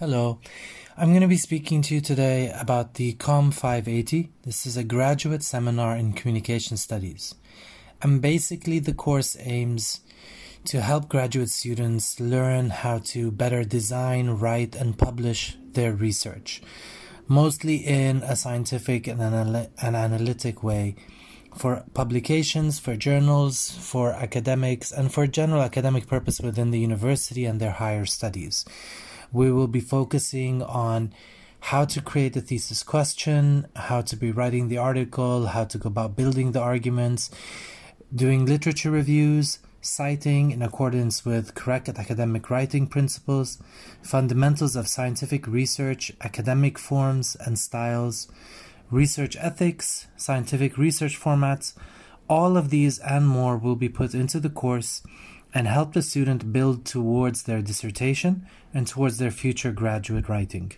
Hello. I'm going to be speaking to you today about the COMM 580. This is a graduate seminar in communication studies. And basically, the course aims to help graduate students learn how to better design, write, and publish their research, mostly in a scientific and an, analytic way for publications, for journals, for academics, and for general academic purpose within the university and their higher studies. We will be focusing on how to create a thesis question, how to be writing the article, how to go about building the arguments, doing literature reviews, citing in accordance with correct academic writing principles, fundamentals of scientific research, academic forms and styles, research ethics, scientific research formats, all of these and more will be put into the course and help the student build towards their dissertation and towards their future graduate writing.